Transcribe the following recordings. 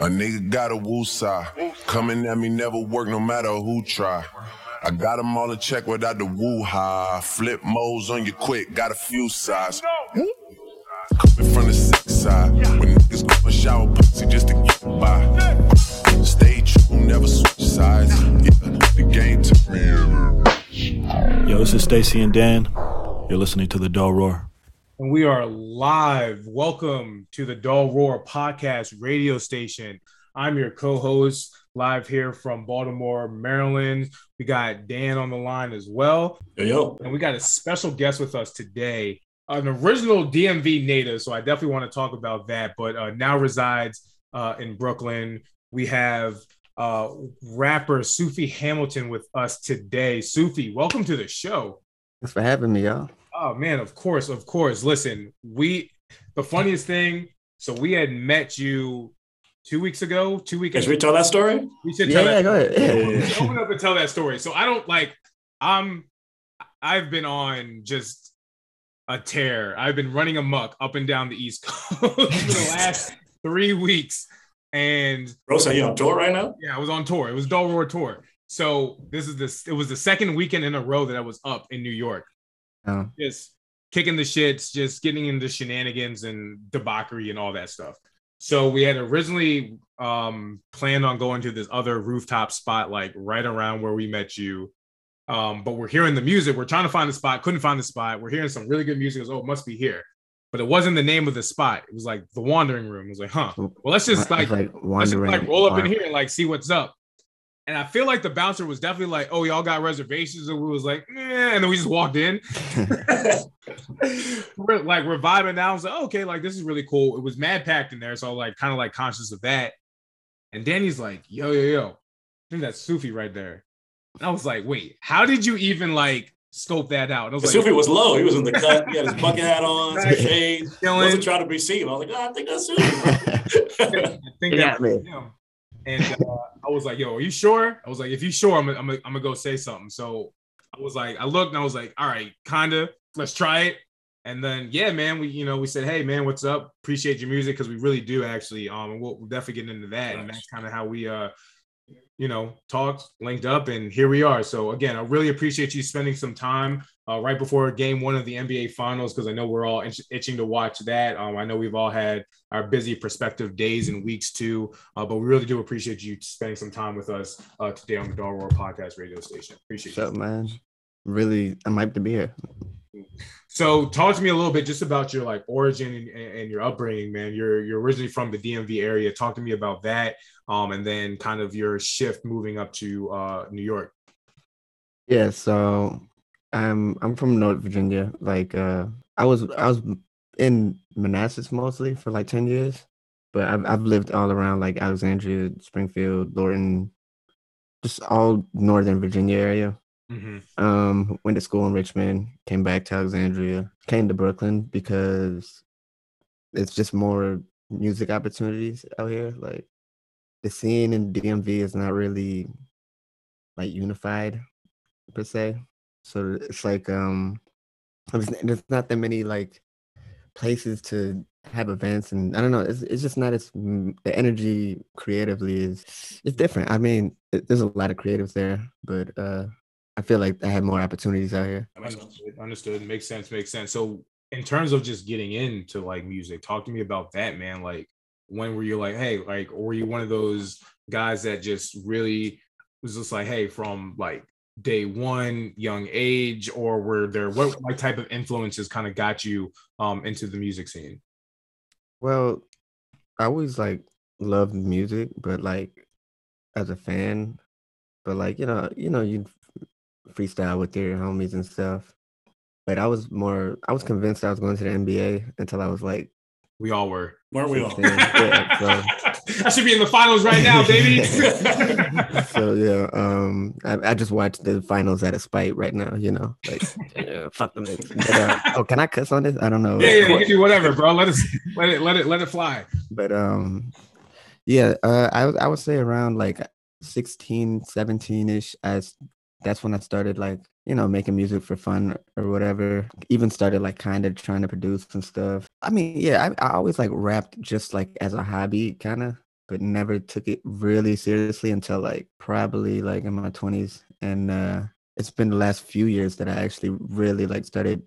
A nigga got a woosah. Coming at me never work no matter who try. I got them all in check without the woo ha. Flip modes on you quick, got a few sides. Coming from the sick side. When niggas go and shower pussy just to get by. Stay true, never switch sides. Yeah, the game to me. Yo, this is Stacy and Dan. You're listening to the Dull Roar. And we are live. Welcome to the Dull Roar podcast radio station. I'm your co host, live here from Baltimore, Maryland. We got Dan on the line as well. Yo, yo. And we got a special guest with us today, an original DMV native. So I definitely want to talk about that, but uh, now resides uh, in Brooklyn. We have uh, rapper Sufi Hamilton with us today. Sufi, welcome to the show. Thanks for having me, y'all. Oh man, of course, of course. Listen, we the funniest thing. So we had met you two weeks ago. Two weeks. Ago. Should we tell that story? We should Yeah, tell yeah, that. go ahead. story. Open up and tell that story. So I don't like. I'm. I've been on just a tear. I've been running amok up and down the East Coast for the last three weeks, and Bro, so you on tour right now? yeah, I was on tour. It was Dull Roar tour. So this is this. It was the second weekend in a row that I was up in New York Oh, just kicking the shits, just getting into shenanigans and debauchery and all that stuff. So we had originally um, planned on going to this other rooftop spot, like right around where we met you. Um, but we're hearing the music. We're trying to find the spot, couldn't find the spot. We're hearing some really good music. It was, oh, it must be here. But it wasn't the name of the spot. It was like the Wandering Room. It was like, huh. Well, let's just like, like let's just like roll up in here and like see what's up. And I feel like the bouncer was definitely like, "Oh, y'all got reservations," and we was like, "Eh," and then we just walked in. we're like we're vibing now. I was like, oh, okay, like this is really cool. It was mad packed in there, so I was like kind of like conscious of that. And Danny's like, yo, yo, yo, I think that's Sufi right there. And I was like, wait, how did you even like scope that out? And I was like, Sufi was low. He was in the cut. He had his bucket hat on, some Right. shades. Chilling. Wasn't trying to be seen. I was like, oh, I think that's Sufi. I think Yeah, that him. And uh, I was like, yo, are you sure? I was like, if you sure, I'm gonna, I'm gonna, I'm gonna go say something. So I was like, I looked and I was like, all right, kinda, let's try it. And then yeah, man, we you know we said, hey man, what's up? Appreciate your music because we really do actually. Um, and we'll, we'll definitely get into that. And that's kind of how we uh, you know, talked, linked up, and here we are. So again, I really appreciate you spending some time uh, right before game one of the NBA Finals because I know we're all itch- itching to watch that. Um, I know we've all had our busy prospective days and weeks too, uh, but we really do appreciate you spending some time with us uh, today on the Dull Roar Podcast radio station. Appreciate What's you. up, man? Really, I'm hyped to be here. So, talk to me a little bit just about your like origin and, and your upbringing, man. You're you're originally from the DMV area. Talk to me about that, um, and then kind of your shift moving up to uh, New York. Yeah, so I'm I'm from North Virginia. Like, uh, I was I was in Manassas mostly for like ten years, but I've I've lived all around like Alexandria, Springfield, Lorton, just all Northern Virginia area. Mm-hmm. Um, went to school in Richmond, came back to Alexandria, came to Brooklyn because it's just more music opportunities out here. Like the scene in DMV is not really like unified per se. So it's like um there's, not that many like places to have events and I don't know, it's it's just not as mm, the energy creatively is it's different. I mean, it, there's a lot of creatives there, but uh I feel like I have more opportunities out here. Understood. Understood. Makes sense. Makes sense. So, in terms of just getting into like music, talk to me about that, man. Like, when were you like, hey, like, were you one of those guys that just really was just like, hey, from like day one, young age, or were there what like type of influences kind of got you um into the music scene? Well, I always like loved music, but like as a fan, but like you know, you know, you freestyle with your homies and stuff. But I was more, I was convinced I was going to the NBA until I was like, We all were. Weren't we all? Yeah, so- I should be in the finals right now, baby. so yeah, um, I, I just watched the finals out of spite right now. You know, like yeah, fuck them. But, uh, oh, can I cuss on this? I don't know. yeah, yeah, you can do whatever, bro. Let us let it let it let it fly. but um yeah uh i i would say around like 16 17 ish as that's when i started like you know making music for fun or whatever even started like kind of trying to produce and stuff. I mean yeah i, I always like rapped just like as a hobby kind of but never took it really seriously until like probably like in my 20s and uh it's been the last few years that I actually really like started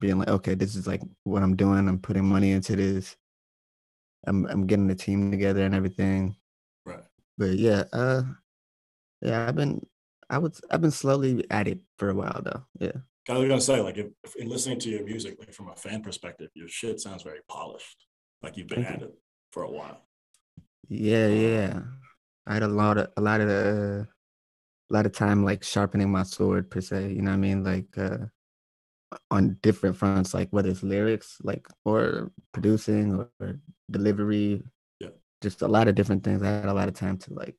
being like okay this is like what I'm doing. I'm putting money into this. I'm I'm getting the team together and everything. Right. but yeah uh yeah I've been I would I've been slowly at it for a while though yeah I was gonna say, like, if, if in listening to your music, like from a fan perspective, your shit sounds very polished. Like you've been Thank at it for a while. Yeah, yeah. I had a lot of a lot of uh, a lot of time like sharpening my sword per se. You know what I mean? Like uh, on different fronts, like whether it's lyrics, like or producing or, or delivery. Yeah. Just a lot of different things. I had a lot of time to like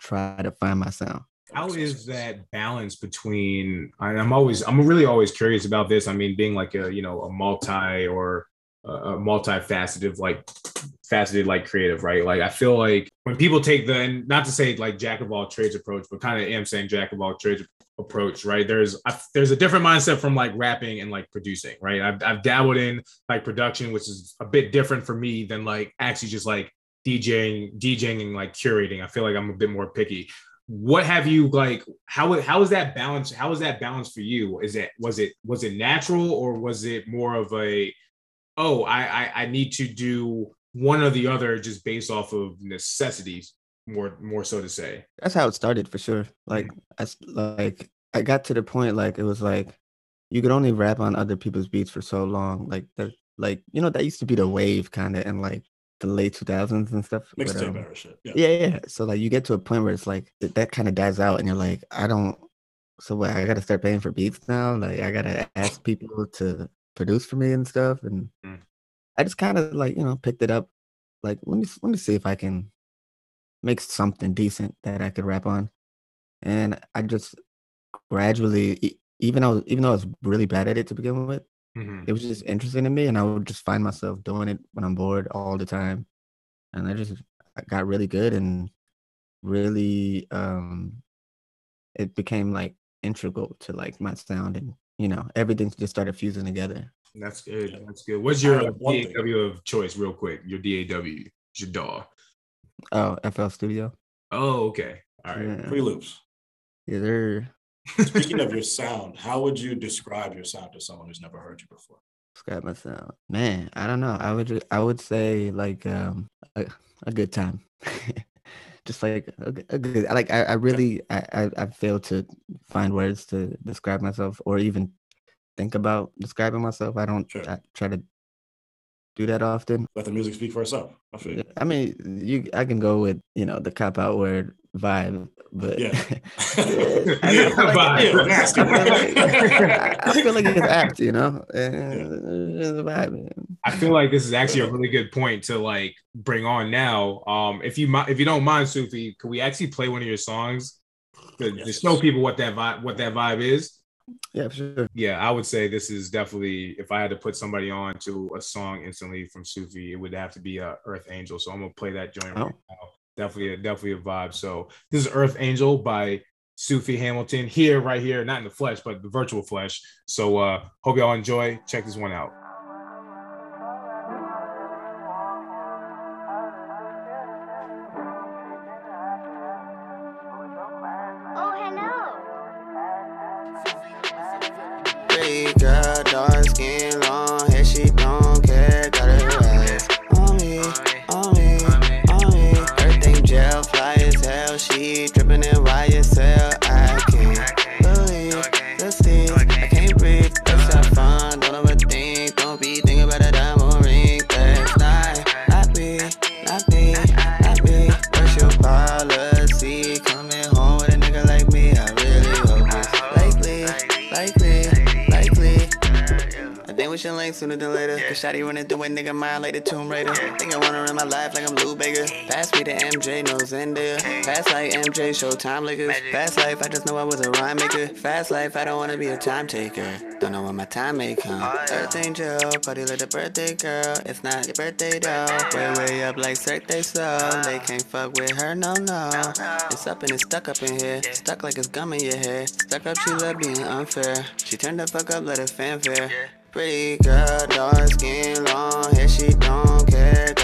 try to find my sound. How is that balance between? I'm always, I'm really always curious about this. I mean, being like a, you know, a multi or a a multifaceted, like faceted, like creative, right? Like I feel like when people take the, and not to say like jack of all trades approach, but kind of am saying jack of all trades approach, right? There's I, there's a different mindset from like rapping and like producing, right? I've, I've dabbled in like production, which is a bit different for me than like actually just like DJing, DJing and like curating. I feel like I'm a bit more picky what have you like how how is that balance how is that balance for you is it was it was it natural or was it more of a oh i i, I need to do one or the other just based off of necessities more more so to say That's how it started for sure. Mm-hmm. Like I like I got to the point like it was like you could only rap on other people's beats for so long. Like that like you know that used to be the wave kind of in like the late 2000s and stuff. Mixtape um, era shit. Yeah. yeah, yeah. So like you get to a point where it's like th- that kind of dies out, and you're like, I don't. So what? I gotta start paying for beats now. Like I gotta ask people to produce for me and stuff. And Mm. I just kind of like you know picked it up. Like let me let me see if I can make something decent that I could rap on. And I just gradually, even though even though I was really bad at it to begin with, Mhm. it was just interesting to me, and I would just find myself doing it when I'm bored all the time, and I just I got really good and really um it became like integral to like my sound and you know everything just started fusing together. that's good that's good. What's your have daw of choice real quick? Your daw your daw Oh, FL Studio. oh okay. All right. Yeah, Free loops. yeah they're Speaking of your sound, how would you describe your sound to someone who's never heard you before? describe my sound. Man, I don't know. I would I would say like um a, a good time. Just like a, good I like I, I really I, I I fail to find words to describe myself or even think about describing myself. I don't Sure. I try to do that often. Let the music speak for itself. I mean, you I can go with, you know, the cop out word vibe, but Yeah. I feel like- Ew, nasty. I I- I feel like it's apt, you know. Uh, It's a vibe. I feel like this is actually a really good point to like bring on now. Um, if you mi- if you don't mind, Sufi, could we actually play one of your songs to, to show people what that vibe what that vibe is? Yeah, for sure. Yeah, I would say this is definitely if I had to put somebody on to a song instantly from Sufi, it would have to be uh, Earth Angel. So I'm gonna play that joint right Oh. now. Definitely, a, definitely a vibe. So this is Earth Angel by Sufi Hamilton here, right here, not in the flesh, but the virtual flesh. So uh hope y'all enjoy. Check this one out. Fast like MJ, Showtime liquors. Fast life, I just know I was a rhyme maker. Fast life, I don't wanna be a time taker. Don't know when my time may come. Earth angel, party like the birthday girl. It's not your birthday though. Way, way up like birthday so. They can't fuck with her, no, no. It's up and it's stuck up in here. Stuck like it's gum in your hair. Stuck up, she love being unfair. She turned the fuck up, let it fanfare. Pretty girl, dark skin, long hair, she don't care.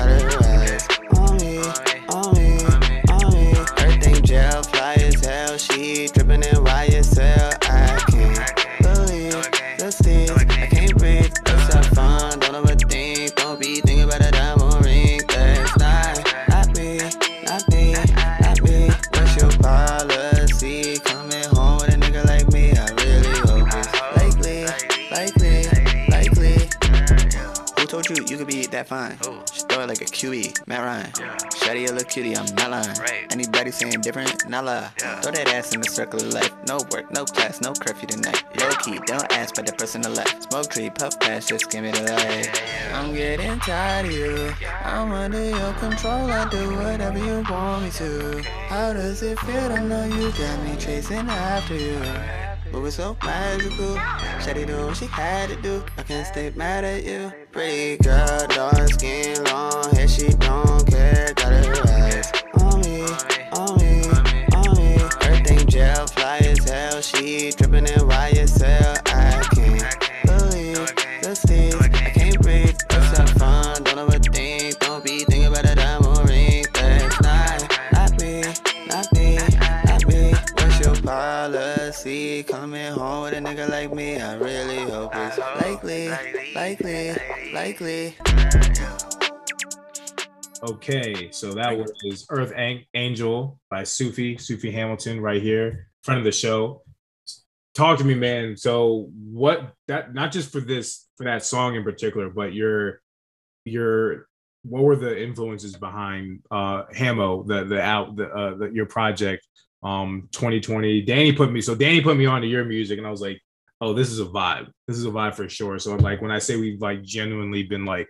Fine. Oh. She throw it like a QB, Matt Ryan. Shawty a little cutie, I'm not lying. Anybody saying different, not lie. Throw that ass in the circle of life. No work, no class, no curfew tonight. Low key, don't ask but the person to left. Smoke tree, puff pass, just give me the light. I'm getting tired of you. I'm under your control. I do whatever you want me to. How does it feel to know you got me chasing after you? But we're so magical. Shawty do what she had to do. I can't stay mad at you. Pretty girl, dark skin, long hair, she don't care. Got her eyes likely. Okay, so that was Earth An- Angel by Sufi, Sufi Hamilton, right here, front of the show. Talk to me, man. So, what that not just for this for that song in particular, but your your what were the influences behind uh Hamo, the the out the uh the, your project um 2020. Danny put me so Danny put me onto your music, and I was like, oh, this is a vibe. This is a vibe for sure. So, like when I say we've like genuinely been like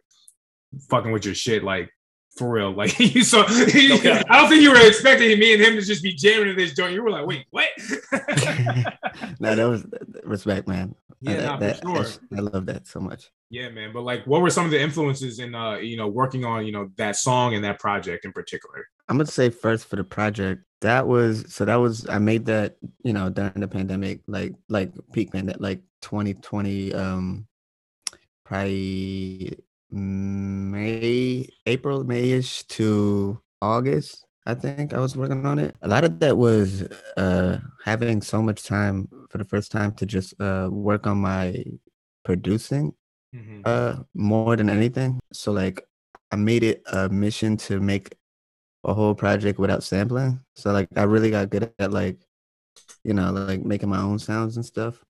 fucking with your shit, like for real. Like you saw, Okay. I don't think you were expecting me and him to just be jamming in this joint. You were like, wait, what? no, that was respect, man. Yeah, I, that, for that- sure. I love that so much. yeah, man. But like, what were some of the influences in uh, you know, working on, you know, that song and that project in particular? I'm gonna say first for the project. That was so that was I made that you know during the pandemic, like like peak pandemic, like 2020, um, probably May, April, Mayish to August. I think I was working on it. A lot of that was uh having so much time for the first time to just uh work on my producing Mhm. uh more than anything. So like I made it a mission to make a whole project without sampling. So like I really got good at like you know like making my own sounds and stuff.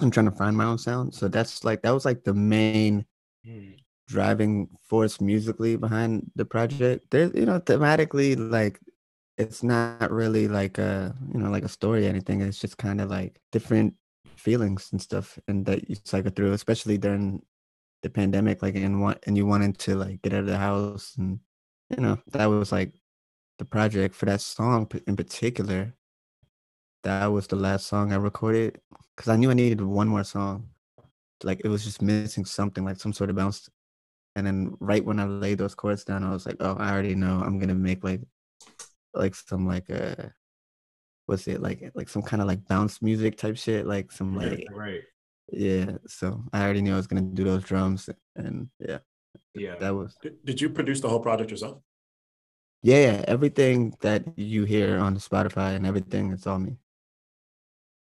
I'm trying to find my own sound. So that's like that was like the main Mhm. Driving force musically behind the project. There's you know thematically like it's not really like a you know like a story or anything. It's just kind of like different feelings and stuff and that you cycle through, especially during the pandemic, like and want and you wanted to like get out of the house and you know that was like the project for that song in particular. That was the last song I recorded because I knew I needed one more song. Like it was just missing something, like some sort of bounce. And then right when I laid those chords down, I was like, oh, I already know I'm gonna make like like some like uh what's it like like some kind of like bounce music type shit, like some like right. yeah. So I already knew I was gonna do those drums and yeah, Yeah. that was Did, you produce the whole project yourself? yeah, yeah, everything that you hear on Spotify and everything, it's all me.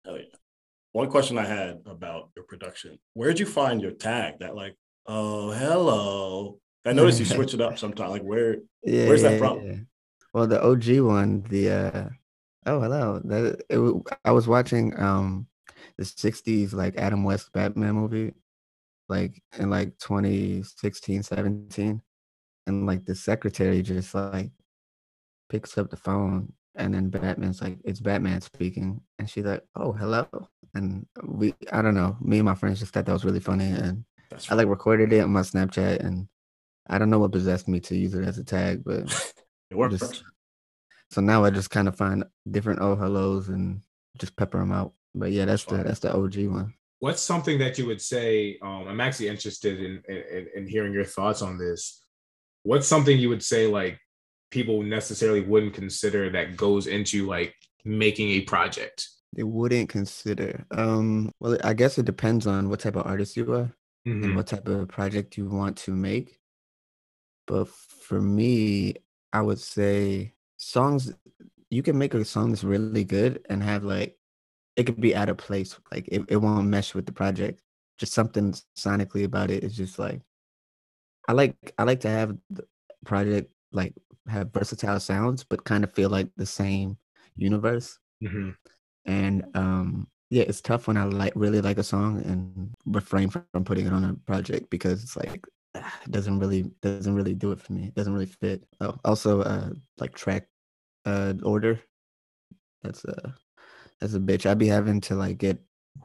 Hell yeah. One question I had about your production: Where'd you find your tag? That like, oh hello. I noticed you switch it up sometimes. Like where? Yeah, Where's that from? yeah. Well, the OG one, the uh oh hello, that it, I was watching um the '60s like Adam West Batman movie, like in like 2016, 17, and like the secretary just like picks up the phone, and then Batman's like, "It's Batman speaking," and she's like, "Oh hello," and we I don't know, me and my friends just thought that was really funny, and That's I like recorded it on my Snapchat, and I don't know what possessed me to use it as a tag, but it works. just- so now I just kind of find different oh hellos and just pepper them out. But yeah, that's the that's the OG one. What's something that you would say? Um, I'm actually interested in, in in hearing your thoughts on this. What's something you would say like people necessarily wouldn't consider that goes into like making a project? They wouldn't consider. Um, well, I guess it depends on what type of artist you are and Mhm. what type of project you want to make. But for me, I would say songs. You can make a song that's really good and have like it could be out of place. Like it, it won't mesh with the project. Just something sonically about it is just like I like I like to have the project like have versatile sounds, but kind of feel like the same universe. Mhm. And um yeah, it's tough when I like really like a song and refrain from, putting it on a project because it's like it doesn't really doesn't really do it for me. It doesn't really fit. Oh, also, uh, like track uh order. That's a that's a bitch. I'd be having to like get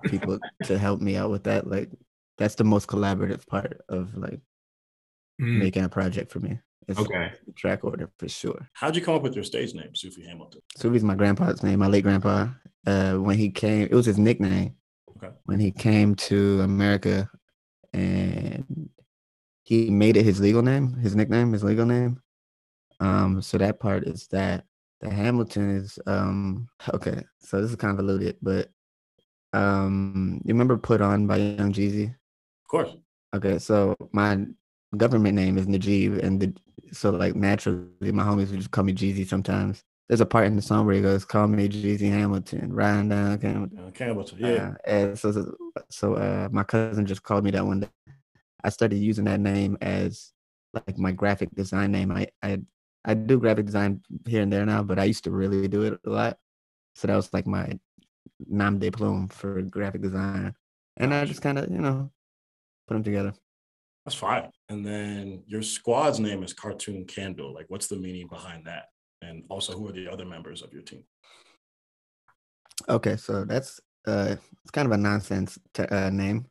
people to help me out with that. Like that's the most collaborative part of like Mm, making a project for me. It's okay. track order for sure. How'd you come up with your stage name, Sufi Hamilton? Sufi's my grandpa's name, my late grandpa. Uh, when he came, it was his nickname. Okay. When he came to America, and he made it his legal name, his nickname, his legal name. Um, so that part is that the Hamilton is um okay. So this is kind of alluded, but um, you remember "Put On" by Young Jeezy? Of course. Okay, so my government name is Najib, and the, so like naturally, my homies would just call me Jeezy sometimes. There's a part in the song where he goes, "Call me Jeezy Hamilton, riding down Hamilton." Hamilton. Yeah. Uh, and so, so, so uh, my cousin just called me that one day. I started using that name as like my graphic design name. I I I do graphic design here and there now, but I used to really do it a lot. So that was like my nom de plume for graphic design, and I just kind of you know put them together. That's fine. And then your squad's name is Cartoon Candle. Like, what's the meaning behind that? And also, who are the other members of your team? Okay, so that's uh, it's kind of a nonsense t- uh, name.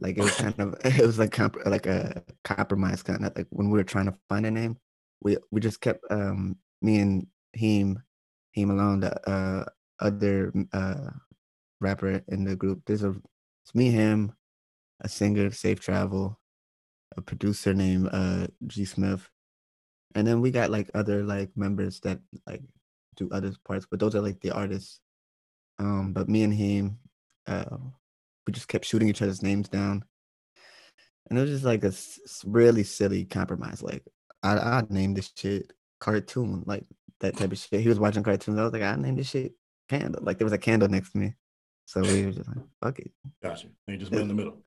Like it was kind of it was like comp- like a compromise kind of like when we were trying to find a name, we we just kept um me and him him alone the uh other uh rapper in the group. There's a it's me him, a singer Safe Travel, a producer named uh G Smith, and then we got like other like members that like do other parts, but those are like the artists. Um, but me and him, uh, we just kept shooting each other's names down, and it was just like a s- really silly compromise. Like I I named this shit cartoon, like that type of shit. He was watching cartoons. I was like, I named this shit candle. Like there was a candle next to me, so we were just like, fuck it. Gotcha. And you just met in the middle.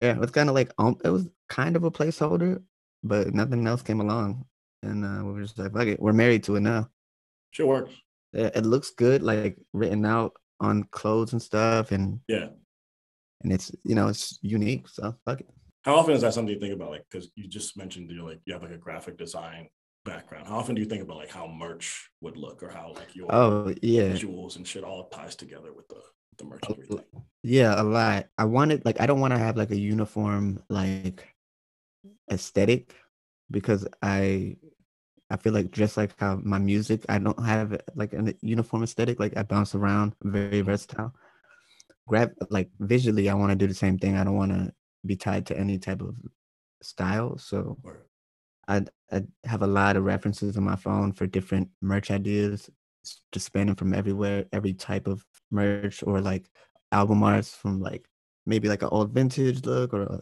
Yeah, it was kind of like um, it was kind of a placeholder, but nothing else came along, and uh, we were just like, fuck it. We're married to it now. Sure works. Yeah, it looks good, like written out on clothes and stuff, and Yeah. and it's you know it's unique. So fuck it. How often is that something you think about? Like, because you just mentioned you're like you have like a graphic design background. How often do you think about like how merch would look or how like your Oh yeah, visuals and shit all ties together with the the merch and everything? yeah, a lot. I wanted like I don't want to have like a uniform like aesthetic because I I feel like just like how my music, I don't have like a uniform aesthetic. Like I bounce around, I'm very mm-hmm. versatile. Grab like visually, I want to do the same thing. I don't want to be tied to any type of style. So I I have a lot of references on my phone for different merch ideas, just spanning from everywhere, every type of merch or like album arts from like maybe like an old vintage look or a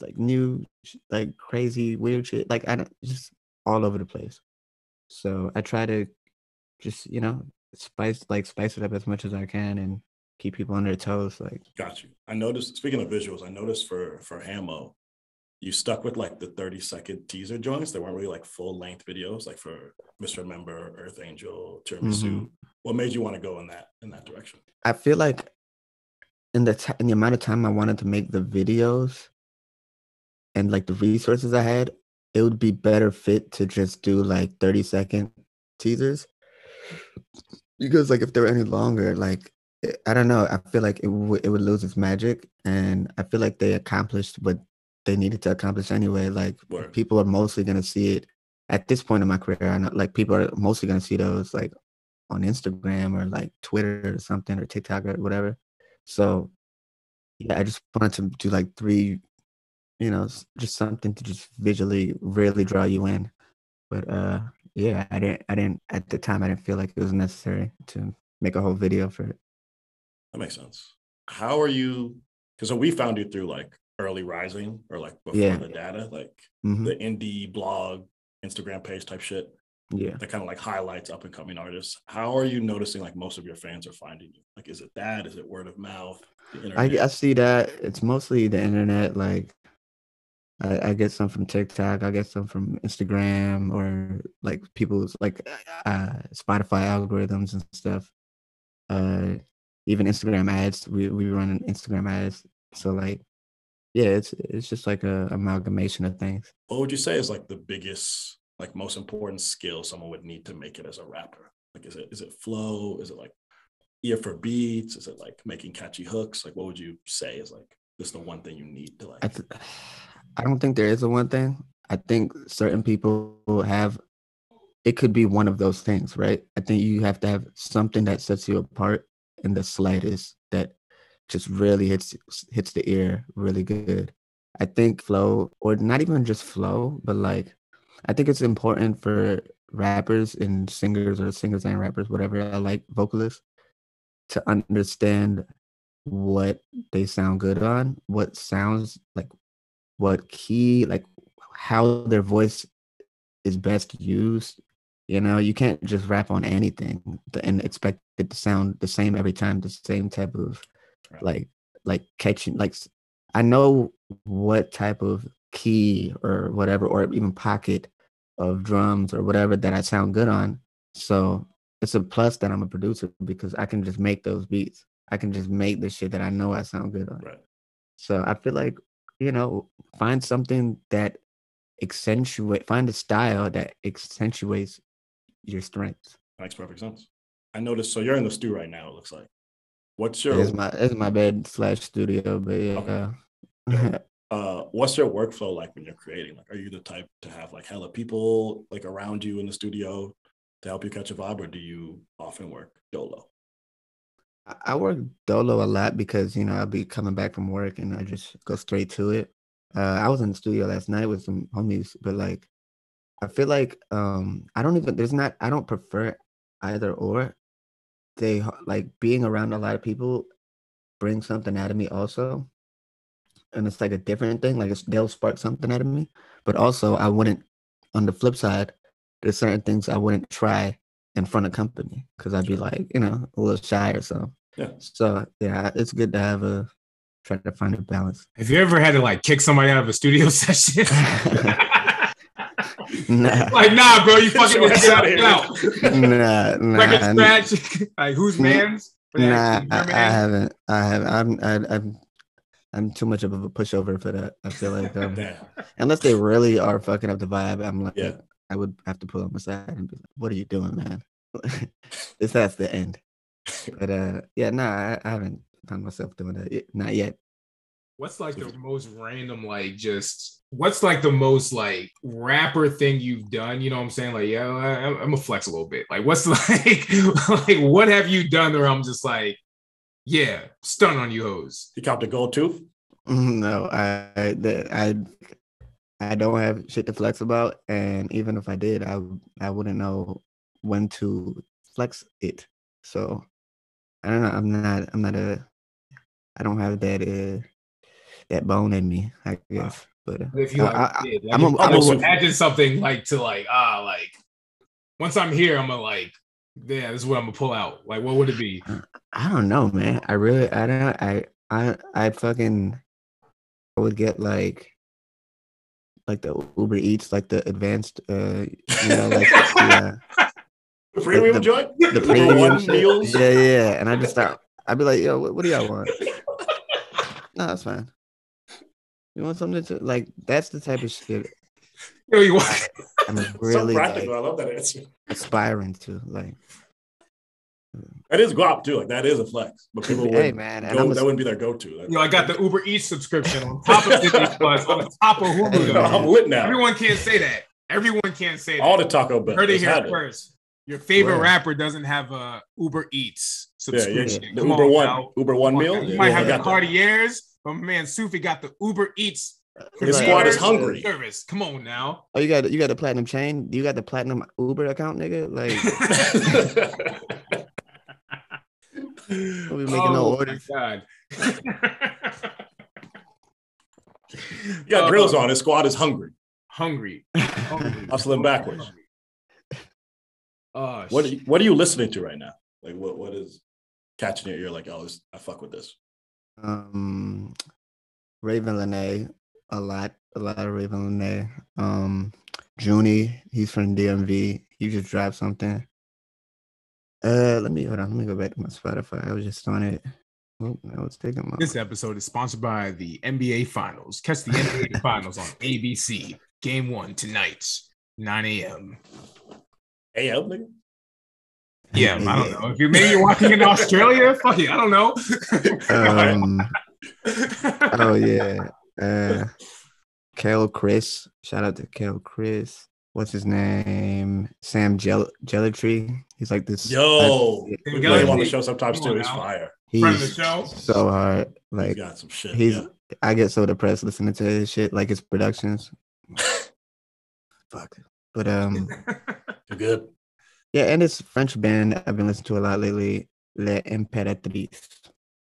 like new like crazy weird shit. Like I don't just all over the place. So I try to just you know spice like spice it up as much as I can and keep people on their toes. Like got you. I noticed. Speaking of visuals, I noticed for for Hamo, you stuck with like the 30 second teaser joints. They weren't really like full length videos, like for Mr. Member, Earth Angel, Tiramisu. Mhm. What made you want to go in that in that direction? I feel like in the ti in the amount of time I wanted to make the videos and like the resources I had, it would be better fit to just do like 30 second teasers. Because like if they were any longer, like I don't know, I feel like it would it would lose its magic. And I feel like they accomplished what they needed to accomplish anyway. Like Word. people are mostly gonna see it at this point in my career. I know like people are mostly gonna see those like on Instagram or like Twitter or something or TikTok or whatever. So yeah, I just wanted to do like three, you know, just something to just visually really draw you in. But uh yeah, I didn't I didn't at the time I didn't feel like it was necessary to make a whole video for it. That makes sense. How are you? Because so we found you through like early rising or like before Yeah. the data, like Mhm, the indie blog, Instagram page type shit Yeah. that kind of like highlights up and coming artists. How are you noticing like most of your fans are finding you? Like, is it that? Is it word of mouth? I. I see that it's mostly the internet. Like, I, I get some from TikTok. I get some from Instagram or like people's like uh, Spotify algorithms and stuff. Uh, even Instagram ads. We we run Instagram ads. So like, yeah, it's it's just like a amalgamation of things. What would you say is like the biggest, like most important skill someone would need to make it as a rapper? Like, is it is it flow? Is it like ear for beats? Is it like making catchy hooks? Like, what would you say is like this is the one thing you need to like? I th- I don't think there is a one thing. I think certain people have it could be one of those things, right? I think you have to have something that sets you apart in the slightest that just really hits hits the ear really good. I think flow, or not even just flow, but like I think it's important for rappers and singers or singers and rappers, whatever I like, vocalists, to understand what they sound good on, what sounds like what key, like how their voice is best used. You know, you can't just rap on anything and expect it to sound the same every time, the same type of Right. like like catching like I know what type of key or whatever or even pocket of drums or whatever that I sound good on. So it's a plus that I'm a producer because I can just make those beats. I can just make the shit that I know I sound good on. Right. So I feel like, you know, find something that accentuate find a style that accentuates your strengths. Makes perfect sense. I noticed. So you're in the stew right now. It looks like. What's your It's my it's my bed slash studio, but Okay. yeah. uh what's your workflow like when you're creating like are you the type to have like hella people like around you in the studio to help you catch a vibe or do you often work dolo I- I work dolo a lot because you know I'll be coming back from work and I just go straight to it. Uh, I was in the studio last night with some homies, but like I feel like um I don't even there's not I don't prefer either or. They like being around a lot of people brings something out of me also, and it's like a different thing. Like it's, they'll spark something out of me, but also I wouldn't. On the flip side, there's certain things I wouldn't try in front of company because I'd be like, you know, a little shy or so. Yeah. So yeah, it's good to have a try to find a balance. Have you ever had to like kick somebody out of a studio session? Nah, like, nah, bro, you fucking your get ass out. outta Get here. out. nah, nah, Record scratch. like, who's man's? Nah. I, I man? haven't. I have. I'm. I, I'm. I'm too much of a pushover for that. I feel like um, unless they really are fucking up the vibe, I'm like, Yeah. I would have to pull them aside and be like, "What are you doing, man? this has to end." But uh, yeah, nah, I, I haven't found myself doing that. yet- Not yet. What's like the most random, like just what's like the most like rapper thing you've done? You know what I'm saying? Like, yeah, I, I'm gonna flex a little bit. Like, what's like, like what have you done where I'm just like, yeah, stun on you hoes. you copped a gold tooth No, I, I, I, I don't have shit to flex about, and even if I did, I, I wouldn't know when to flex it. So, I don't know. I'm not. I'm not a. I don't have that. Uh, that bone in me. I guess. But uh, If you like, I- I- did, like, I'm a- if I'm imagine something like to like ah like once I'm here, I'm gonna like yeah, this is what I'm gonna pull out. Like, what would it be? I don't know, man. I really, I don't, I, I, I fucking, I would get like, like the Uber Eats, like the advanced, uh, you know, like yeah, the premium the- joint the premium one meals Yeah, yeah. And I just start, I'd be like, yo, what, what do y'all want? no, that's fine. You want something to like? That's the type of shit Yo, you want- I'm so really practical like, i love that answer aspiring to. Like, that is guap too like that is a flex but people would hey, man, go, I'm a- that wouldn't be their go-to Yo, I got the Uber Eats subscription on top of Disney Plus, on top of Hulu. No, though. i'm lit now Everyone can't say that. Everyone can't say that. all the taco bell Heard it here it. first. Your favorite Where? rapper doesn't have a Uber Eats yeah, yeah, subscription. the Come uber on, one now. uber one Come meal now. You Yeah, might yeah, have I the got that. Cartiers, but my man Sufi got the Uber Eats the squad is hungry service. Come on now. oh, you got, you got the platinum chain? You got the platinum Uber account, nigga? Like, we making no Oh, my orders. God. you got drills on his squad is hungry Hungry. Hungry. Hustling backwards. Oh, What are you, what are you listening to right now? Like what what is catching your ear? Like oh, this, I fuck with this. Um, Raven Lene, a lot, a lot of Raven Lene. Um, Junie, he's from DMV. He just dropped something. Uh, let me hold on. Let me go back to my Spotify. I was just on it. Oh, now it's taking long. This episode is sponsored by the NBA Finals. Catch the NBA Finals on ABC. Game one tonight, 9 a.m. Hey, up, nigga. Yeah, I don't know. If you maybe you're watching in Australia, fuck it, I don't know. Um, oh yeah. Uh Kel Chris. Shout out to Kel Chris. What's his name? Sam Gel Gellaitry. He's like this. Yo, Sam we play him on the show sometimes too. He's now. fire. Friend of the He's show. so hard. He's Like got some shit. he's yeah. I get so depressed listening to his shit, like his productions. Fuck. But um You're good. Yeah, and it's French band I've been listening to a lot lately. Les Imperatrices.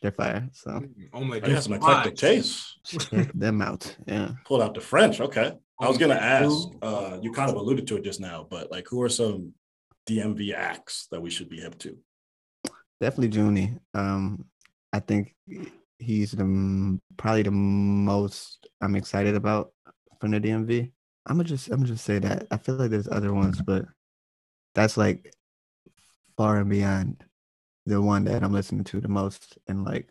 They're fire. So Oh my I got some eclectic taste. check them out. Yeah. Pulled out the French. Okay. I was gonna ask. Uh, you kind of alluded to it just now, but like, who are some DMV acts that we should be hip to? Definitely Junie. Um, I think he's the probably the most I'm excited about from the DMV. I'm gonna just I'm gonna just say that. I feel like there's other ones, but that's like far and beyond the one that I'm listening to the most and like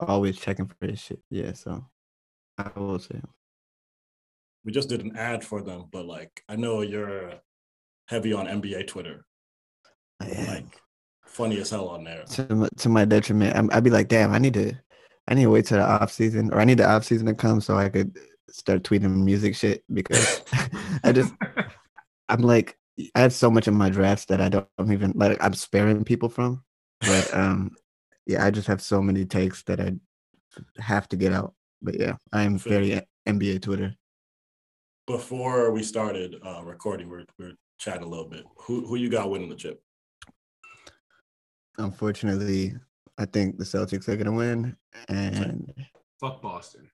always checking for his shit. Yeah, so I will say. We just did an ad for them, but like, I know you're heavy on NBA Twitter. I am. Like, funny as hell on there. to my, to my detriment. I'm, I'd be like, damn, I need to, I need to wait till the off season, or I need the off season to come so I could start tweeting music shit because I just, I'm like, I have so much in my drafts that I don't even like. I'm sparing people from, but um, yeah, I just have so many takes that I have to get out. But yeah, I am very NBA Twitter. Before we started uh, recording, we we're, we we're chatting a little bit. Who who you got winning the chip? Unfortunately, I think the Celtics are gonna win, and Fuck Boston.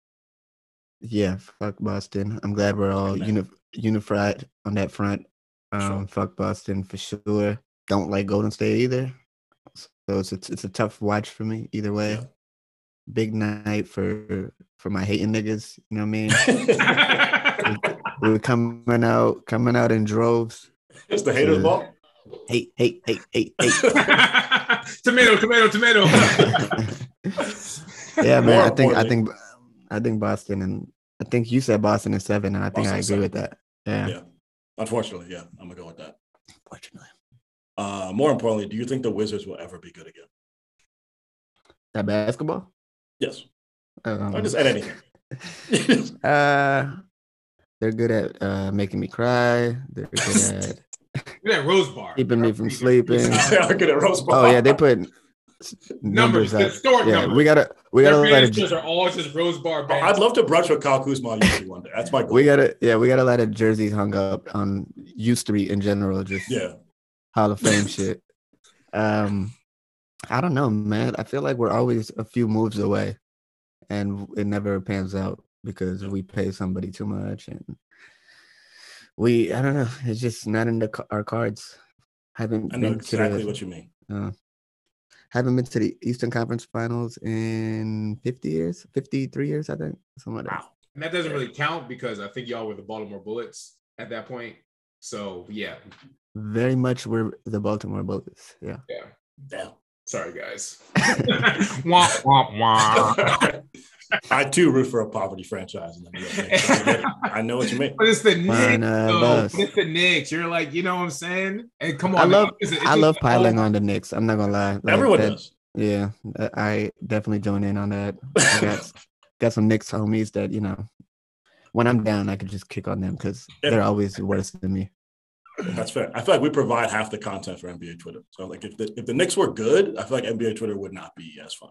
Yeah, fuck Boston. I'm glad we're all Amen. uni- unified on that front. Sure. Um, fuck Boston for sure. Don't like Golden State either. So it's it's, it's a tough watch for me either way. Yeah. Big night for for my hating niggas. You know what I mean? we were coming out coming out in droves. it's the haters' ball. Hate, hate, hate, hate, hate. tomato, tomato, tomato. yeah, man. I think I think I think Boston and I think you said Boston is seven, and I think I agree is with that. Yeah, Yeah. Unfortunately, yeah, I'm gonna go with that. fortunately. Uh, more importantly, do you think the Wizards will ever be good again? That basketball. Yes. Um, I just add anything. Uh, they're good at uh, making me cry. They're good at that Rose Bar. keeping me from sleeping. Look at Rose Bowl. Oh yeah, they put s- Numbers, numbers up. historic Yeah, numbers. we gotta we gotta let band it. shirts are all just Rose Bar Oh, bands. I'd love to brunch with Kyle Kuzma on YouTube one day. That's my goal. We gotta yeah, we gotta let a jerseys hung up on U Street in general, just yeah. Hall of Fame shit. Um, I don't know, man. I feel like we're always a few moves away, and it never pans out because we pay somebody too much, and we I don't know. It's just not in the, our cards. I haven't I know been to exactly the, what you mean. uh, haven't been to the Eastern Conference Finals in fifty years, fifty three years, I think. Something like that. Wow. and that doesn't really count because I think y'all were the Baltimore Bullets at that point. So yeah, Very much we're the Baltimore Bullets. Yeah. yeah. Damn. Sorry guys. wah, wah, wah. I too root for a poverty franchise. in the NBA. I get it. I know what you mean. But it's the Knicks. One of uh, though. It's the Knicks. You're like, you know what I'm saying? And come on, I love it's- it's I just love piling on the Knicks. I'm not gonna lie. Like, Everyone that- does. Yeah, I- I definitely join in on that. I got got some Knicks homies that you know, when I'm down, I could just kick on them because Yeah. they're always worse than me. That's fair. I feel like we provide half the content for NBA Twitter. So like if the if the Knicks were good, I feel like NBA Twitter would not be as fun.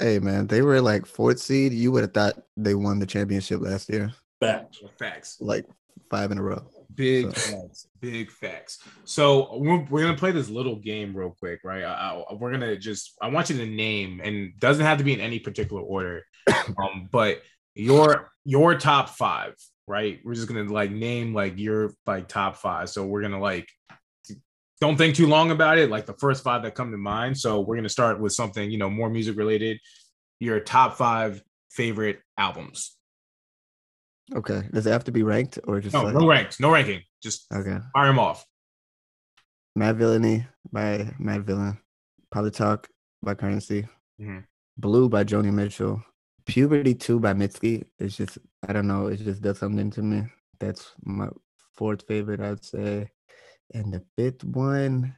Hey man, they were like fourth seed. You would have thought they won the championship last year, Facts. Facts. like five in a row. Big So- facts. Big facts. So we're, we're gonna play this little game real quick, right? I, I- we're gonna just I want you to name and doesn't have to be in any particular order, um, but your your top five, right? We're just gonna like name like your like top five. So we're gonna like don't think too long about it, like the first five that come to mind. So we're gonna start with something you know more music related. Your top five favorite albums. Okay, does it have to be ranked or just No, like no ranks, no ranking. Just okay? fire them off. Madvillainy by Madvillain, Polytalk by Currency, Mhm. Blue by Joni Mitchell. Puberty 2 by Mitski. It's just, I don't know, it just does something to me. That's my fourth favorite, I'd say. And the fifth one,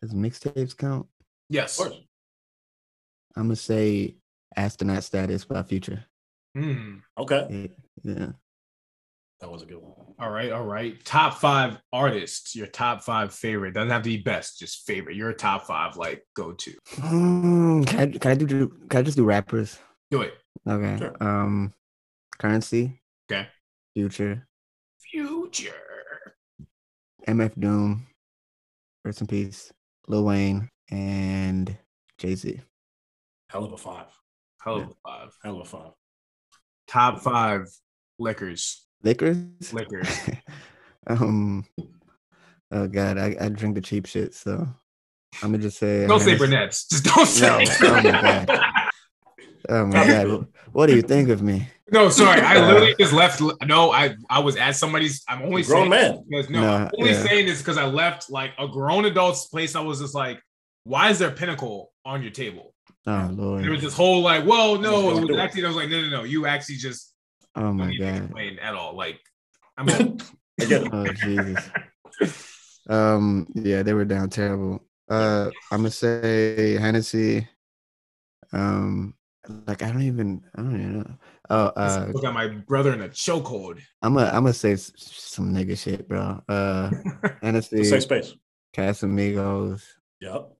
does mixtapes count? Yes. Of course. I'm gonna say Astronaut Status by Future. Hmm. Okay. Yeah. yeah. That was a good one. All right, all right. Top five artists, your top five favorite. Doesn't have to be best, just favorite. Your top five, like go to. Hmm, can, I, can I do can I just do rappers? Do it. Okay. Sure. Um currency, Okay. future, Future. MF Doom, rest in peace, Lil Wayne, and Jay-Z. Hell of a five. Hell of a five. Hell of a five. Top five liquors. Lakers? Liquors. um oh god, I, I drink the cheap shit, so I'm gonna just say Don't say Burnett's. Just don't say. No, oh my God. Oh my god. What do you think of me? No, sorry. I literally just left. No, I I was at somebody's. I'm only Grown saying man. because no, Nah, I'm only yeah. saying this because I left like a grown adult's place. I was just like, why is there a pinnacle on your table? Oh lord, There was this whole like, well, no, it was actually. I was like, no, no, no. You actually just Oh my god. explain at all. Like, I'm old. I get it. Oh Jesus. Um yeah, they were down terrible. Uh I'm gonna say Hennessy. Um like I don't even I don't even know. Oh uh Look at my brother in a chokehold. I'm gonna I'm gonna say some nigga shit, bro. Uh Hennessy, safe space. Casamigos, Yep.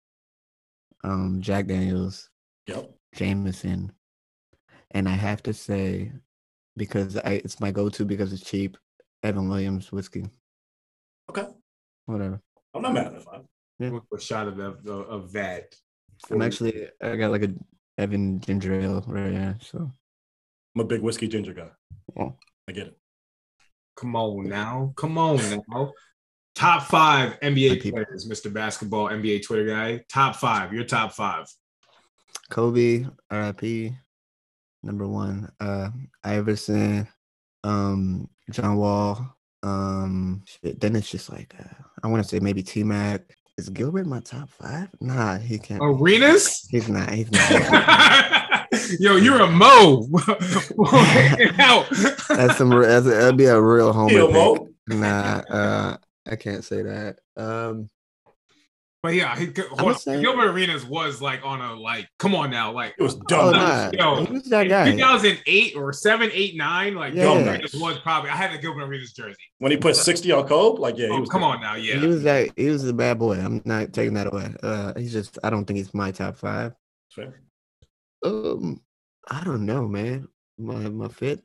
um, Jack Daniels, Yep. Jameson. And I have to say, because I it's my go-to because it's cheap, Evan Williams whiskey. Okay. Whatever. I'm not mad at the five. Yeah. a shot of of, of that. I'm actually I got like a Evan ginger ale right here. So I'm a big whiskey ginger guy. Yeah. I get it. Come on now. Come on now. Top five NBA people. players, Mr. Basketball, NBA Twitter guy. Top five. Your top five. Kobe, RIP, number one. Uh Iverson, um, John Wall. Um shit. Then it's just like uh, I want to say maybe T Mac. Is Gilbert my top five? Nah, he can't. Arenas? He's not. He's not. Yo, you're a Mo. Out. that's some. That's, that'd be a real homer. Yo, pick. Mo. Nah, uh, I can't say that. Um, But yeah, he, hold I'ma on. say- Gilbert Arenas was like on a like, come on now, like It was oh dumb. nah, Yo, he was that guy. 2008 or 7, 8, 9, like Yeah. Gilbert Arenas was probably I had a Gilbert Arenas jersey. when he put 60 on Kobe, like, yeah, he Oh, was come good. on now, yeah. He was that. He was a bad boy. I'm not taking that away. Uh, he's just. I don't think he's my top five. Fair. Um, I don't know, man. My my fit.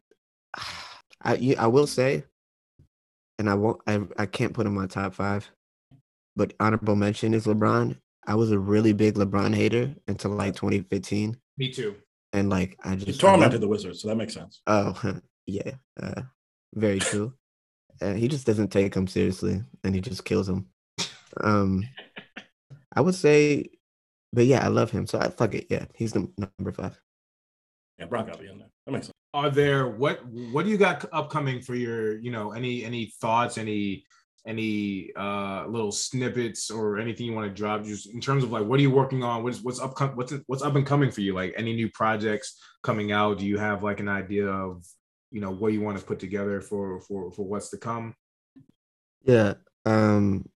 I you- I will say, and I won't. I I can't put him in my top five, but honorable mention is LeBron. I was a really big LeBron hater until like 2015, Me too. and like I just I tormented love- the Wizards, so that makes sense. Oh yeah, uh, very true. Uh, he just doesn't take him seriously, and he just kills him. Um, I would say, but yeah, I love him. So I fuck it. Yeah, he's the number five. Yeah, Brown got to be in there. That makes sense. Are there what what do you got upcoming for your, you know, any any thoughts, any any uh little snippets or anything you want to drop just in terms of like what are you working on what's what's up what's what's up and coming for you like any new projects coming out do you have like an idea of you know what you want to put together for for for what's to come Yeah. Um,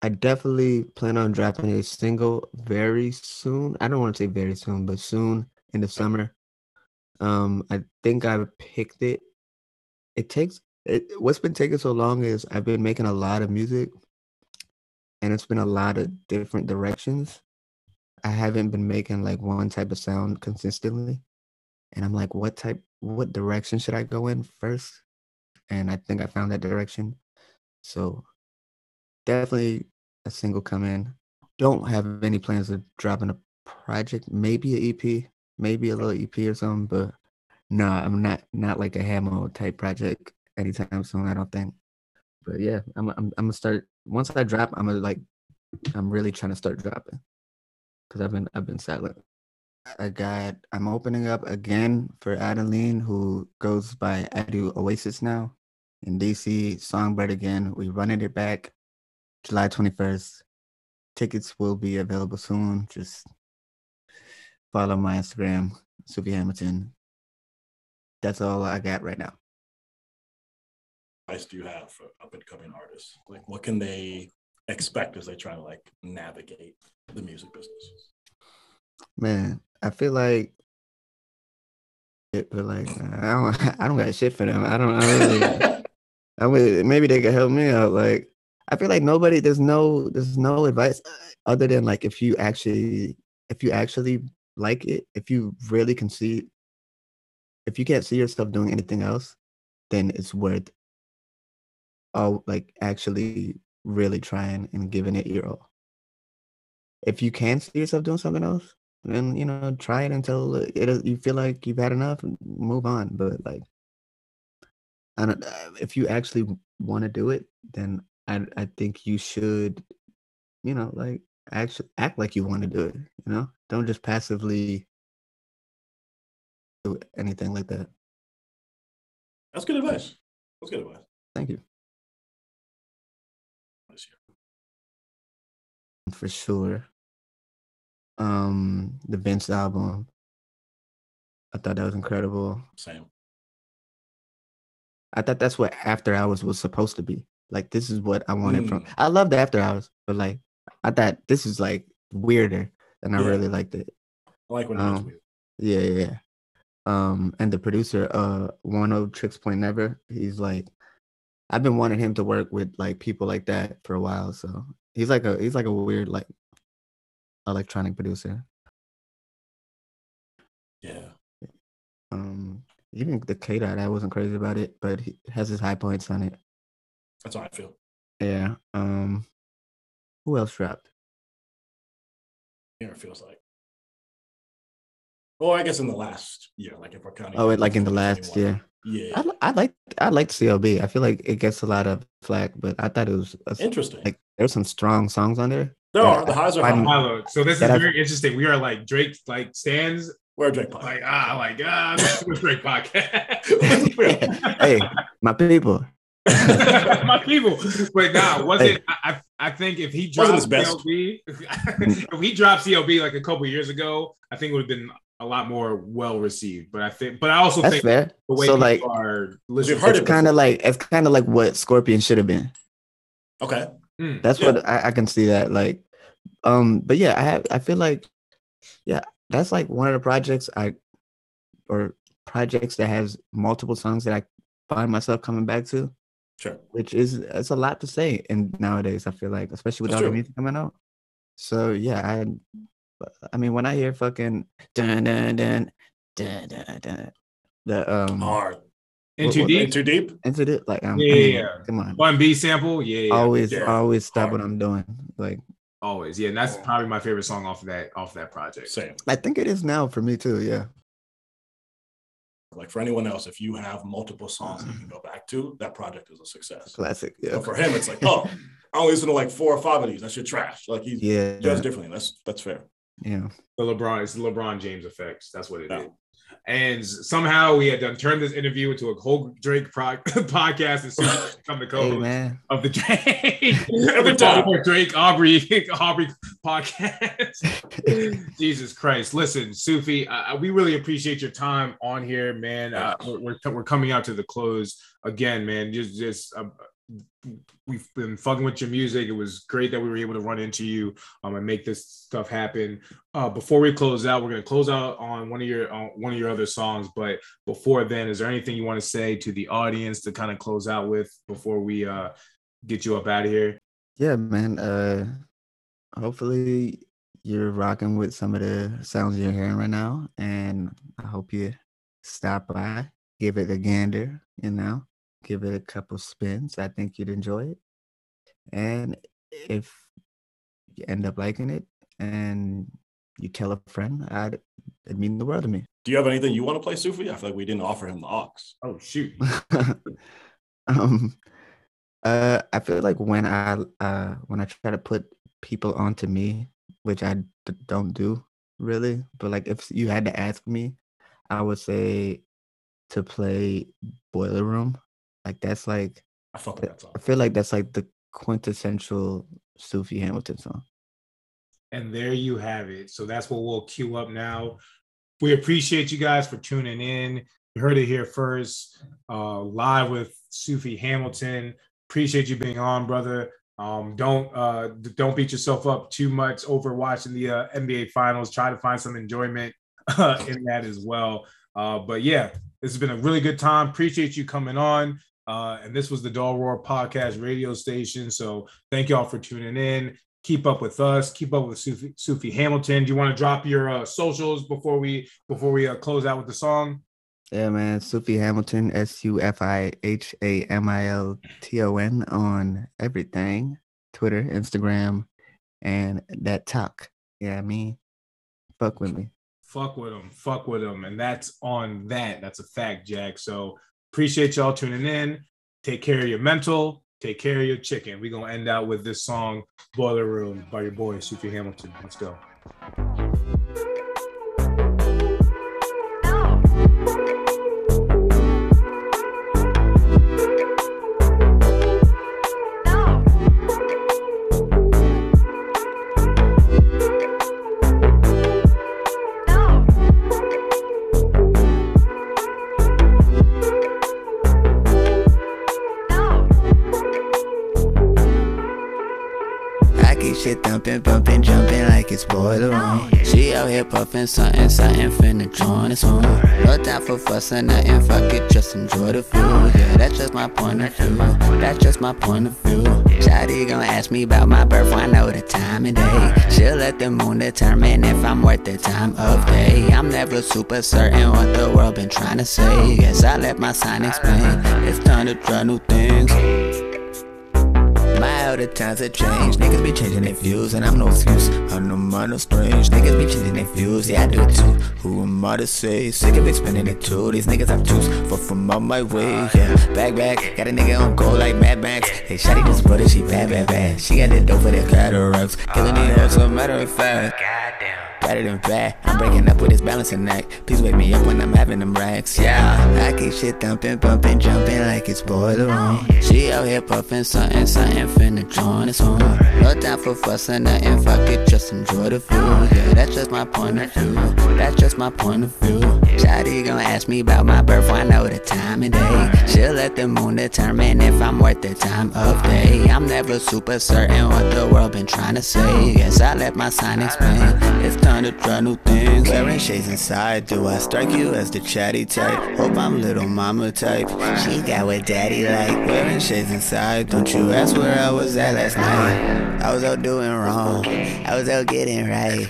I definitely plan on dropping a single very soon. I don't want to say very soon, but soon in the summer. Um, I think I picked it. It takes it. What's been taking so long is I've been making a lot of music, and it's been a lot of different directions. I haven't been making like one type of sound consistently, and I'm like, what type, what direction should I go in first? And I think I found that direction. So definitely a single come in. Don't have any plans of dropping a project, maybe an EP, maybe a little EP or something, but no, I'm not not like a Hamo type project anytime soon, I don't think. But yeah, I'm I'm I'm gonna start once I drop, I'm gonna like I'm really trying to start dropping. Cause I've been I've been silent. I got I'm opening up again for Adeline, who goes by Adu Oasis now in DC, Songbyrd again. We running it back July 21st. Tickets will be available soon. Just follow my Instagram, Sufi Hamilton. That's all I got right now. Advice do you have for up and coming artists? Like, what can they expect as they try to like navigate the music business? Man, I feel like it, but like I don't, I don't got shit for them. I don't. I really. I would maybe they could help me out. Like I feel like nobody. There's no. There's no advice uh, other than like if you actually, if you actually like it, if you really can see, if you can't see yourself doing anything else, then it's worth. Oh, like actually, really trying and giving it your all. If you can see yourself doing something else, then you know try it until it you feel like you've had enough and move on. But like, I don't. uh, If you actually want to do it, then I I think you should, you know, like actually act like you want to do it. You know, don't just passively do anything like that. That's good advice. That's good advice. Thank you for sure. Um, the Vince album. I thought that was incredible. Same. I thought that's what After Hours was supposed to be. Like this is what I wanted from. Mm. I loved After Hours, but like I thought this is like weirder, and I Yeah. really liked it. I like when it's Um, weird. Yeah, yeah, yeah. Um, and the producer, uh, Oneohtrix Point Never, he's like, I've been wanting him to work with like people like that for a while. So he's like a he's like a weird like electronic producer. Yeah. Um, even the K dot, I wasn't crazy about it, but he has his high points on it. That's how I feel. Yeah. Um, who else dropped? Here it feels like. Well, I guess in the last year, like if we're counting. Oh, it, like in the last year. Yeah. I, li- I like I like CLB. I feel like it gets a lot of flack, but I thought it was a s- Interesting. like there's some strong songs on there. there are the highs are high. Hello. So this is That I've- very interesting. We are like Drake like stands Where Drake Pod. like ah like ah this Drake podcast. hey, my people. My people, but nah, was Hey. it? I, I I think if he Wasn't dropped. CLB, if he dropped CLB like a couple years ago, I think it would have been a lot more well received. But I think, but I also That's think fair. the way So people like are listening, it's kind of like it's kind of like what Scorpion should have been. Okay. Mm. That's Yeah. what I, I can see that like. Um, but yeah, I have I feel like, yeah, that's like one of the projects I, or projects that has multiple songs that I find myself coming back to. Sure. which is it's a lot to say and nowadays i feel like especially with That's all the music coming out so yeah i i mean when i hear fucking dun dun dun dun dun, dun the um Hard. in too what- deep. Too deep. into the like um, Yeah, I mean, yeah, yeah. come on One B sample, yeah, yeah, always yeah. always stop what i'm doing like always, yeah. And that's probably my favorite song off of that off that project. Same. i think it is now for me too yeah Like for anyone else, if you have multiple songs that you can go back to, that project is a success. classic yeah But for him, it's like, oh, I only listen to like four or five of these. That shit trash. Like he's yeah judged differently. That's that's fair. Yeah The LeBron, it's the LeBron James effects. That's what it is. Yeah. And somehow we had done turned this interview into a whole Drake pro- podcast and soon become the hey co-host man of the Drake Every time. Drake Aubrey Aubrey podcast. Jesus Christ! Listen, Sufi, uh, we really appreciate your time on here, man. Uh, we're, we're we're coming out to the close again, man. Just just. Uh, We've been fucking with your music. It was great that we were able to run into you um, and make this stuff happen. Uh, before we close out, we're gonna close out on one of your on one of your other songs. But before then, is there anything you want to say to the audience to kind of close out with before we uh, get you up out of here? yeah man uh hopefully you're rocking with some of the sounds you're hearing right now and i hope you stop by give it a gander you know give it a couple spins i think you'd enjoy it and if you end up liking it and you tell a friend i'd it'd mean the world to me Do you have anything you want to play, Sufi? I feel like we didn't offer him the aux. Oh shoot! um uh i feel like when i uh when i try to put people onto me which i d- don't do really but like if you had to ask me i would say to play boiler room like that's like I fuck with that song. i feel like that's like the quintessential sufi hamilton song And there you have it. So that's what we'll queue up now. We appreciate you guys for tuning in. You heard it here first, uh, live with Sufi Hamilton. Appreciate you being on, brother. Um, don't uh, don't beat yourself up too much over watching the uh, NBA Finals. Try to find some enjoyment uh, in that as well. Uh, but yeah, this has been a really good time. Appreciate you coming on. Uh, and this was the Dull Roar Podcast radio station. So thank y'all for tuning in. Keep up with us. Keep up with Sufi, Sufi Hamilton. Do you want to drop your uh, socials before we before we uh, close out with the song? Yeah, man. Sufi Hamilton, S U F I H A M I L T O N on everything Twitter, Instagram, and that talk. Yeah, I mean, fuck with me. Fuck with them. Fuck with them. And that's on that. That's a fact, Jack. So appreciate y'all tuning in. Take care of your mental. Take care of your chicken. We're going to end out with this song, Boiler Room, by your boy, Sufi Hamilton. Let's go. Shit thumping, bumping, jumping like it's room. She out here puffing something, something finna join us home. No time for fussing, nothing, fuck it, just enjoy the food. Yeah, that's just my point of view. That's just my point of view. Shawty gon' ask me about my birth, I know the time of day. She'll let the moon determine if I'm worth the time of day. I'm never super certain what the world been trying to say. Guess I let my sign explain. It's time to try new things. Older times have changed. Niggas be changing their views, and I'm no excuse. I know mine are strange. Niggas be changing their views, yeah, I do too. Who am I to say? Sick of explaining it too. These niggas have twos, but from on my way, yeah. Back, back, got a nigga on go like Mad Max. Hey, Shotty just it, she bad, bad, bad. She got the dope for the cataracts. Killing the hoes, so matter of fact. Better than bad. I'm breaking up with this balancing act. Please wake me up when I'm having them racks. Yeah, I keep shit thumping, bumping, jumping like it's room. She out here puffing something, something finna join us home. No time for fussing, nothing. Fuck it, just enjoy the food. Yeah, that's just my point of view. That's just my point of view. Shawty gon' ask me about my birth, I know the time of day. She'll let the moon determine if I'm worth the time of day. I'm never super certain what the world been trying to say. Guess I let my sign explain. It's time to try new things. Wearing shades inside, do I strike you as the chatty type? Hope I'm little mama type. She got what daddy like. Wearing shades inside, don't you ask where I was at last night. I was out doing wrong. I was out getting right.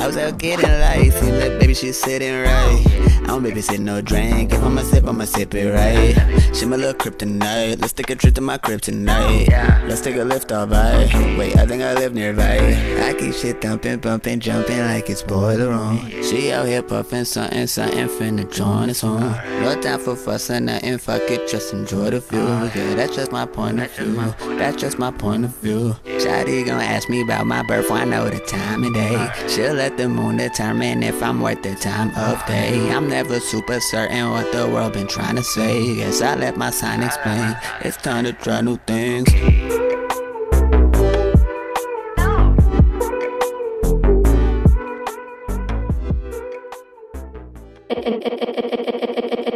I was out getting life. And look, baby, she's sitting right. I don't babysit no drink. If I'ma sip, I'ma sip it right. She my little kryptonite. Let's take a trip to my crib tonight. Let's take a lift, off, alright. Wait, I think I live nearby. I keep shit thumping, bumping, jumping like it's boiler room. She out here puffing something, something finna join us home. No time for fussing, nothing. Fuck it, just enjoy the view. Yeah, that's just my point of view. That's just my point of view. Shawty gon' ask me about my birth, I know the time of day. She'll let the moon determine if I'm worth the time of day. I'm never super certain what the world been trying to say. Guess I let my sign explain. It's time to try new things.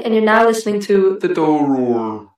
and you're now listening to the Dull Roar.